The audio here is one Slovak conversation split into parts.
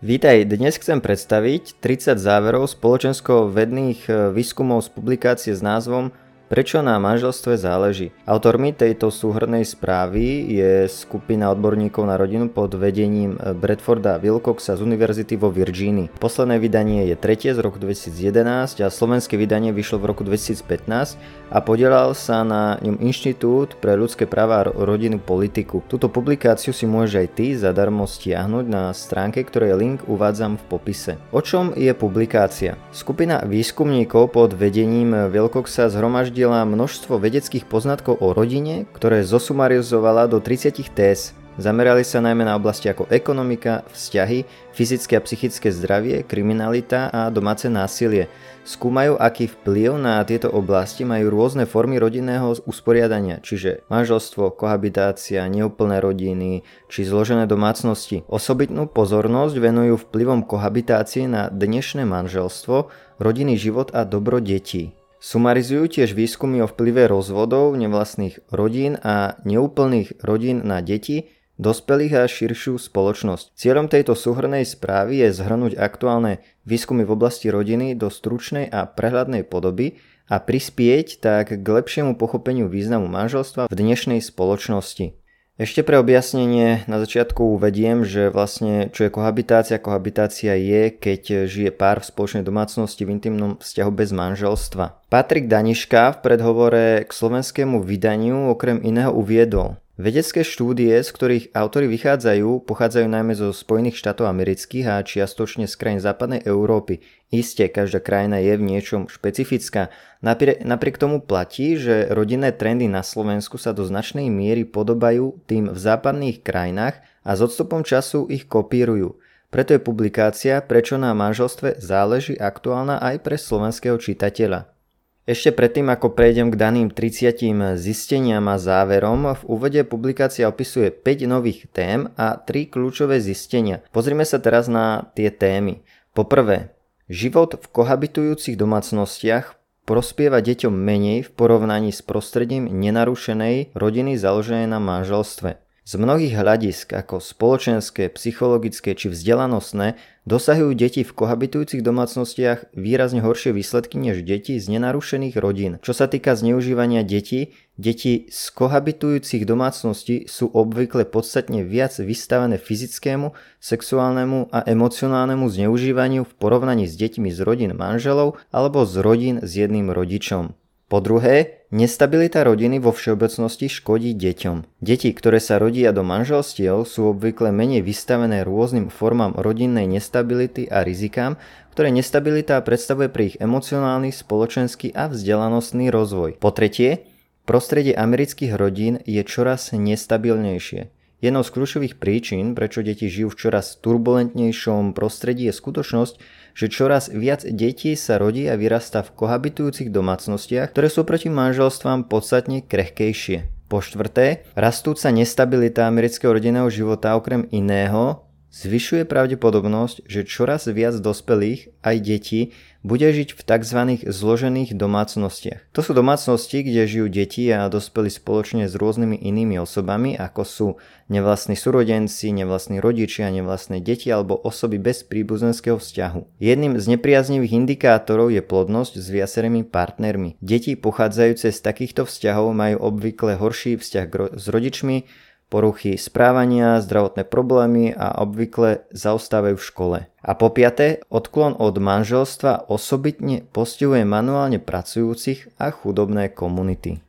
Vítaj, dnes chcem predstaviť 30 záverov spoločensko-vedných eh, výskumov z publikácie s názvom Prečo na manželstve záleží? Autormi tejto súhrnej správy je skupina odborníkov na rodinu pod vedením Bradforda Wilcoxa z Univerzity vo Virgínii. Posledné vydanie je tretie z roku 2011 a slovenské vydanie vyšlo v roku 2015 a podielal sa na ňom Inštitút pre ľudské práva a rodinnú politiku. Túto publikáciu si môže aj ty zadarmo stiahnuť na stránke, ktorej link uvádzam v popise. O čom je publikácia? Skupina výskumníkov pod vedením Wilcoxa zhromaždí zhromaždila množstvo vedeckých poznatkov o rodine, ktoré zosumarizovala do 30 téz. Zamerali sa najmä na oblasti ako ekonomika, vzťahy, fyzické a psychické zdravie, kriminalita a domáce násilie. Skúmajú, aký vplyv na tieto oblasti majú rôzne formy rodinného usporiadania, čiže manželstvo, kohabitácia, neúplné rodiny či zložené domácnosti. Osobitnú pozornosť venujú vplyvom kohabitácie na dnešné manželstvo, rodinný život a dobro detí. Sumarizujú tiež výskumy o vplyve rozvodov, nevlastných rodín a neúplných rodín na deti, dospelých a širšiu spoločnosť. Cieľom tejto súhrnej správy je zhrnúť aktuálne výskumy v oblasti rodiny do stručnej a prehľadnej podoby a prispieť tak k lepšiemu pochopeniu významu manželstva v dnešnej spoločnosti. Ešte pre objasnenie na začiatku uvediem, že vlastne čo je kohabitácia. Kohabitácia je, keď žije pár v spoločnej domácnosti v intimnom vzťahu bez manželstva. Patrik Daniška v predhovore k slovenskému vydaniu okrem iného uviedol. Vedecké štúdie, z ktorých autory vychádzajú, pochádzajú najmä zo Spojených štátov amerických a čiastočne z krajín západnej Európy. Isté, každá krajina je v niečom špecifická. Napriek, tomu platí, že rodinné trendy na Slovensku sa do značnej miery podobajú tým v západných krajinách a s odstupom času ich kopírujú. Preto je publikácia Prečo na manželstve záleží aktuálna aj pre slovenského čitateľa. Ešte predtým, ako prejdem k daným 30 zisteniam a záverom, v úvode publikácia opisuje 5 nových tém a 3 kľúčové zistenia. Pozrime sa teraz na tie témy. Poprvé, život v kohabitujúcich domácnostiach prospieva deťom menej v porovnaní s prostredím nenarušenej rodiny založenej na manželstve. Z mnohých hľadisk, ako spoločenské, psychologické či vzdelanostné, dosahujú deti v kohabitujúcich domácnostiach výrazne horšie výsledky než deti z nenarušených rodín. Čo sa týka zneužívania detí, deti z kohabitujúcich domácností sú obvykle podstatne viac vystavené fyzickému, sexuálnemu a emocionálnemu zneužívaniu v porovnaní s deťmi z rodín manželov alebo z rodín s jedným rodičom. Po druhé, nestabilita rodiny vo všeobecnosti škodí deťom. Deti, ktoré sa rodia do manželstiev, sú obvykle menej vystavené rôznym formám rodinnej nestability a rizikám, ktoré nestabilita predstavuje pri ich emocionálny, spoločenský a vzdelanostný rozvoj. Po tretie, prostredie amerických rodín je čoraz nestabilnejšie. Jednou z kľúčových príčin, prečo deti žijú v čoraz turbulentnejšom prostredí je skutočnosť, že čoraz viac detí sa rodí a vyrastá v kohabitujúcich domácnostiach, ktoré sú proti manželstvám podstatne krehkejšie. Po štvrté, rastúca nestabilita amerického rodinného života okrem iného zvyšuje pravdepodobnosť, že čoraz viac dospelých, aj detí, bude žiť v tzv. zložených domácnostiach. To sú domácnosti, kde žijú deti a dospelí spoločne s rôznymi inými osobami, ako sú nevlastní súrodenci, nevlastní rodičia, nevlastné deti alebo osoby bez príbuzenského vzťahu. Jedným z nepriaznivých indikátorov je plodnosť s viacerými partnermi. Deti pochádzajúce z takýchto vzťahov majú obvykle horší vzťah s rodičmi, poruchy správania, zdravotné problémy a obvykle zaostávajú v škole. A po piaté, odklon od manželstva osobitne postihuje manuálne pracujúcich a chudobné komunity.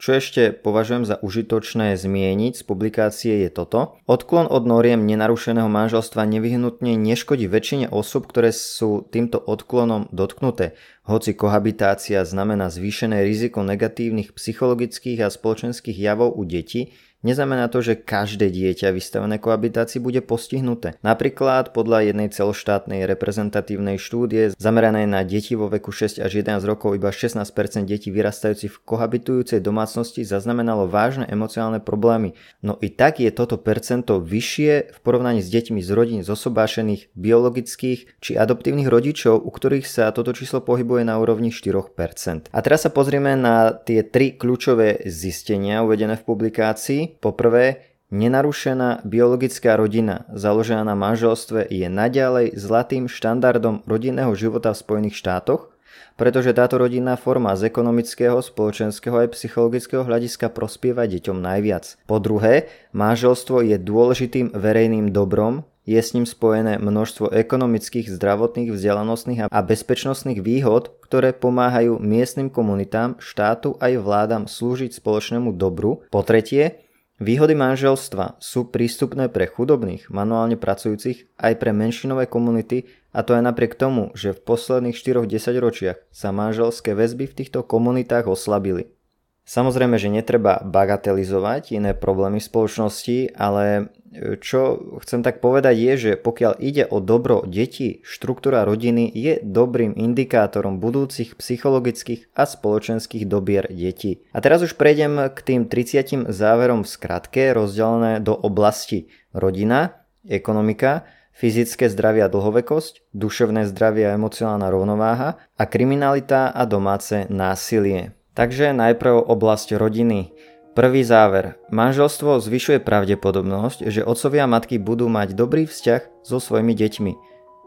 Čo ešte považujem za užitočné zmieniť z publikácie je toto. Odklon od noriem nenarušeného manželstva nevyhnutne neškodí väčšine osob, ktoré sú týmto odklonom dotknuté, hoci kohabitácia znamená zvýšené riziko negatívnych psychologických a spoločenských javov u detí, Neznamená to, že každé dieťa vystavené kohabitácii bude postihnuté. Napríklad podľa jednej celoštátnej reprezentatívnej štúdie zameranej na deti vo veku 6 až 11 rokov iba 16% detí vyrastajúcich v kohabitujúcej domácnosti zaznamenalo vážne emocionálne problémy. No i tak je toto percento vyššie v porovnaní s deťmi z rodín zosobášených biologických či adoptívnych rodičov, u ktorých sa toto číslo pohybuje na úrovni 4%. A teraz sa pozrieme na tie tri kľúčové zistenia uvedené v publikácii. Poprvé, Nenarušená biologická rodina založená na manželstve je naďalej zlatým štandardom rodinného života v Spojených štátoch, pretože táto rodinná forma z ekonomického, spoločenského aj psychologického hľadiska prospieva deťom najviac. Po druhé, manželstvo je dôležitým verejným dobrom, je s ním spojené množstvo ekonomických, zdravotných, vzdelanostných a bezpečnostných výhod, ktoré pomáhajú miestnym komunitám, štátu aj vládam slúžiť spoločnému dobru. Po tretie, Výhody manželstva sú prístupné pre chudobných, manuálne pracujúcich aj pre menšinové komunity a to aj napriek tomu, že v posledných 4-10 ročiach sa manželské väzby v týchto komunitách oslabili. Samozrejme, že netreba bagatelizovať iné problémy v spoločnosti, ale čo chcem tak povedať je, že pokiaľ ide o dobro detí, štruktúra rodiny je dobrým indikátorom budúcich psychologických a spoločenských dobier detí. A teraz už prejdem k tým 30 záverom v skratke rozdelené do oblasti rodina, ekonomika, fyzické zdravie a dlhovekosť, duševné zdravie a emocionálna rovnováha a kriminalita a domáce násilie. Takže najprv oblasť rodiny. Prvý záver. Manželstvo zvyšuje pravdepodobnosť, že otcovia a matky budú mať dobrý vzťah so svojimi deťmi.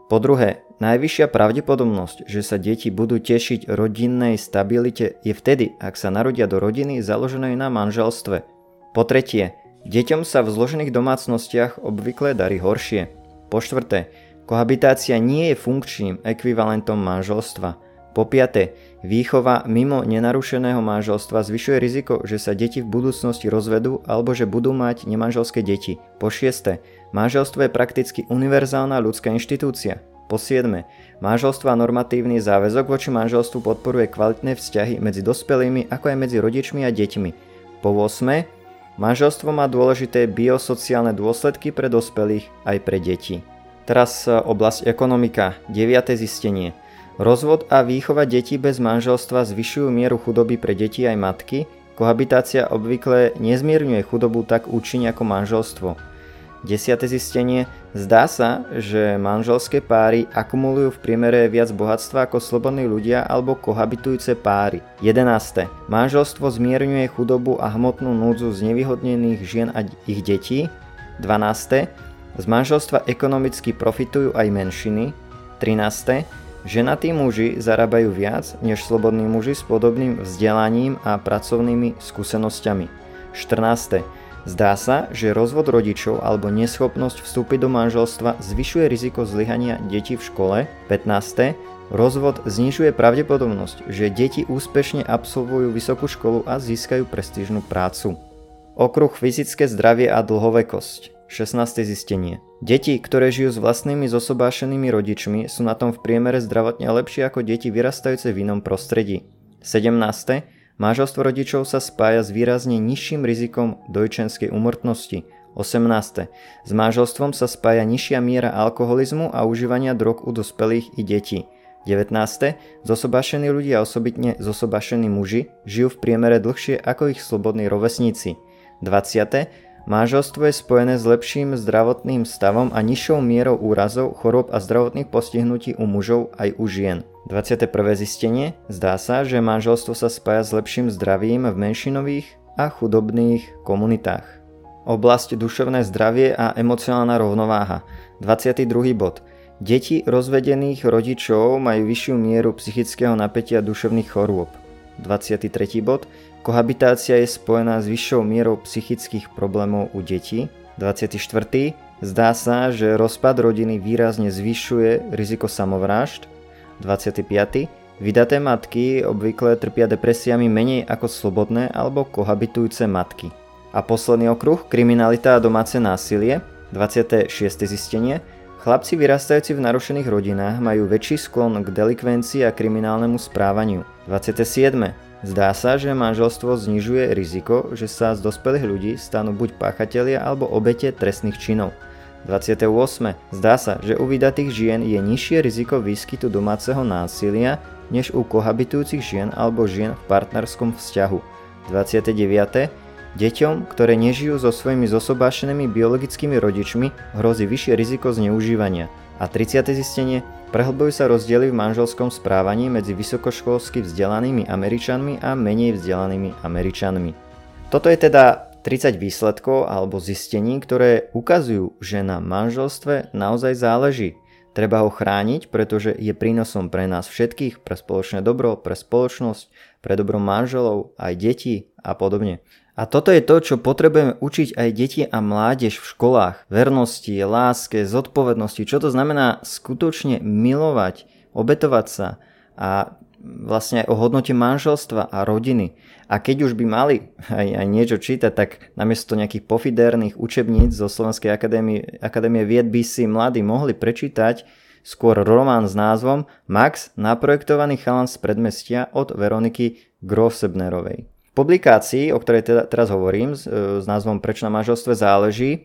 Po druhé, najvyššia pravdepodobnosť, že sa deti budú tešiť rodinnej stabilite je vtedy, ak sa narodia do rodiny založenej na manželstve. Po tretie, deťom sa v zložených domácnostiach obvykle darí horšie. Po štvrté, kohabitácia nie je funkčným ekvivalentom manželstva. Po piate, výchova mimo nenarušeného manželstva zvyšuje riziko, že sa deti v budúcnosti rozvedú alebo že budú mať nemanželské deti. Po šieste, manželstvo je prakticky univerzálna ľudská inštitúcia. Po siedme, manželstvo a normatívny záväzok voči manželstvu podporuje kvalitné vzťahy medzi dospelými ako aj medzi rodičmi a deťmi. Po 8. Manželstvo má dôležité biosociálne dôsledky pre dospelých aj pre deti. Teraz e, oblasť ekonomika. 9. zistenie. Rozvod a výchova detí bez manželstva zvyšujú mieru chudoby pre deti aj matky, kohabitácia obvykle nezmierňuje chudobu tak účinne ako manželstvo. Desiate zistenie. Zdá sa, že manželské páry akumulujú v priemere viac bohatstva ako slobodní ľudia alebo kohabitujúce páry. 11. Manželstvo zmierňuje chudobu a hmotnú núdzu z nevyhodnených žien a ich detí. 12. Z manželstva ekonomicky profitujú aj menšiny. 13. Ženatí muži zarábajú viac než slobodní muži s podobným vzdelaním a pracovnými skúsenosťami. 14. Zdá sa, že rozvod rodičov alebo neschopnosť vstúpiť do manželstva zvyšuje riziko zlyhania detí v škole. 15. Rozvod znižuje pravdepodobnosť, že deti úspešne absolvujú vysokú školu a získajú prestížnu prácu. Okruh fyzické zdravie a dlhovekosť. 16. zistenie. Deti, ktoré žijú s vlastnými zosobášenými rodičmi, sú na tom v priemere zdravotne lepšie ako deti vyrastajúce v inom prostredí. 17. Máželstvo rodičov sa spája s výrazne nižším rizikom dojčenskej úmrtnosti. 18. S máželstvom sa spája nižšia miera alkoholizmu a užívania drog u dospelých i detí. 19. Zosobášení ľudia, osobitne zosobášení muži, žijú v priemere dlhšie ako ich slobodní rovesníci. 20. Máželstvo je spojené s lepším zdravotným stavom a nižšou mierou úrazov, chorób a zdravotných postihnutí u mužov aj u žien. 21. zistenie. Zdá sa, že manželstvo sa spája s lepším zdravím v menšinových a chudobných komunitách. Oblasť duševné zdravie a emocionálna rovnováha. 22. bod. Deti rozvedených rodičov majú vyššiu mieru psychického napätia duševných chorôb. 23. bod. Kohabitácia je spojená s vyššou mierou psychických problémov u detí. 24. Zdá sa, že rozpad rodiny výrazne zvyšuje riziko samovrážd. 25. Vydaté matky obvykle trpia depresiami menej ako slobodné alebo kohabitujúce matky. A posledný okruh, kriminalita a domáce násilie. 26. zistenie. Chlapci vyrastajúci v narušených rodinách majú väčší sklon k delikvencii a kriminálnemu správaniu. 27. Zdá sa, že manželstvo znižuje riziko, že sa z dospelých ľudí stanú buď páchatelia alebo obete trestných činov. 28. Zdá sa, že u vydatých žien je nižšie riziko výskytu domáceho násilia než u kohabitujúcich žien alebo žien v partnerskom vzťahu. 29. Deťom, ktoré nežijú so svojimi zosobášenými biologickými rodičmi, hrozí vyššie riziko zneužívania. A 30. zistenie, prehlbujú sa rozdiely v manželskom správaní medzi vysokoškolsky vzdelanými Američanmi a menej vzdelanými Američanmi. Toto je teda 30 výsledkov alebo zistení, ktoré ukazujú, že na manželstve naozaj záleží. Treba ho chrániť, pretože je prínosom pre nás všetkých, pre spoločné dobro, pre spoločnosť, pre dobro manželov, aj detí a podobne. A toto je to, čo potrebujeme učiť aj deti a mládež v školách. Vernosti, láske, zodpovednosti. Čo to znamená skutočne milovať, obetovať sa a vlastne aj o hodnote manželstva a rodiny. A keď už by mali aj, aj niečo čítať, tak namiesto nejakých pofiderných učebníc zo Slovenskej akadémie, akadémie vied by si mladí mohli prečítať skôr román s názvom Max, naprojektovaný chalan z predmestia od Veroniky Grosebnerovej. Publikácii, o ktorej teda teraz hovorím, s, e, s názvom Prečo na manželstve záleží, e,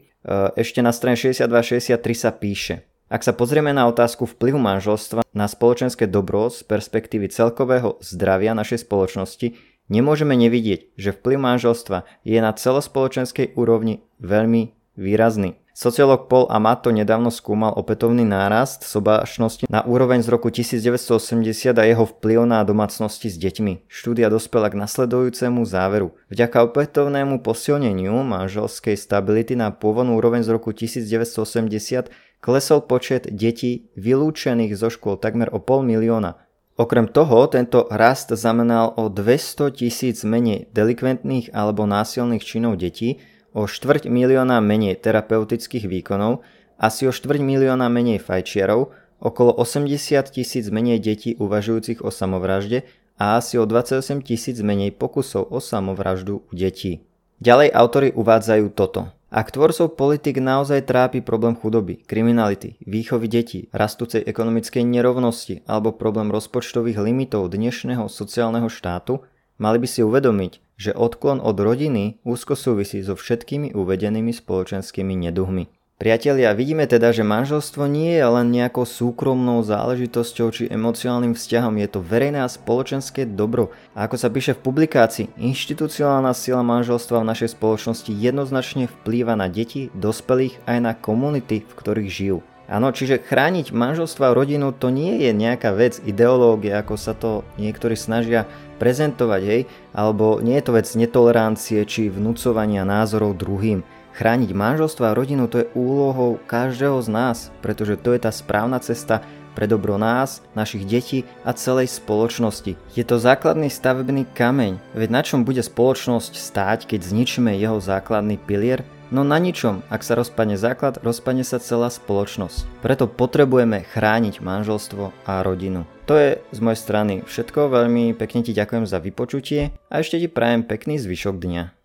ešte na strane 62-63 sa píše – ak sa pozrieme na otázku vplyvu manželstva na spoločenské dobro z perspektívy celkového zdravia našej spoločnosti, nemôžeme nevidieť, že vplyv manželstva je na celospoločenskej úrovni veľmi výrazný. Sociológ Paul Amato nedávno skúmal opätovný nárast sobášnosti na úroveň z roku 1980 a jeho vplyv na domácnosti s deťmi. Štúdia dospela k nasledujúcemu záveru. Vďaka opätovnému posilneniu manželskej stability na pôvodnú úroveň z roku 1980 klesol počet detí vylúčených zo škôl takmer o pol milióna. Okrem toho, tento rast znamenal o 200 tisíc menej delikventných alebo násilných činov detí, o štvrť milióna menej terapeutických výkonov, asi o štvrť milióna menej fajčiarov, okolo 80 tisíc menej detí uvažujúcich o samovražde a asi o 28 tisíc menej pokusov o samovraždu u detí. Ďalej autory uvádzajú toto. Ak tvorcov politik naozaj trápi problém chudoby, kriminality, výchovy detí, rastúcej ekonomickej nerovnosti alebo problém rozpočtových limitov dnešného sociálneho štátu, mali by si uvedomiť, že odklon od rodiny úzko súvisí so všetkými uvedenými spoločenskými neduhmi. Priatelia, vidíme teda, že manželstvo nie je len nejakou súkromnou záležitosťou či emocionálnym vzťahom, je to verejné a spoločenské dobro. A ako sa píše v publikácii, inštitucionálna sila manželstva v našej spoločnosti jednoznačne vplýva na deti, dospelých aj na komunity, v ktorých žijú. Áno, čiže chrániť manželstvo a rodinu to nie je nejaká vec ideológie, ako sa to niektorí snažia prezentovať, hej, alebo nie je to vec netolerancie či vnúcovania názorov druhým. Chrániť manželstvo a rodinu to je úlohou každého z nás, pretože to je tá správna cesta pre dobro nás, našich detí a celej spoločnosti. Je to základný stavebný kameň, veď na čom bude spoločnosť stáť, keď zničíme jeho základný pilier? No na ničom, ak sa rozpadne základ, rozpadne sa celá spoločnosť. Preto potrebujeme chrániť manželstvo a rodinu. To je z mojej strany všetko, veľmi pekne ti ďakujem za vypočutie a ešte ti prajem pekný zvyšok dňa.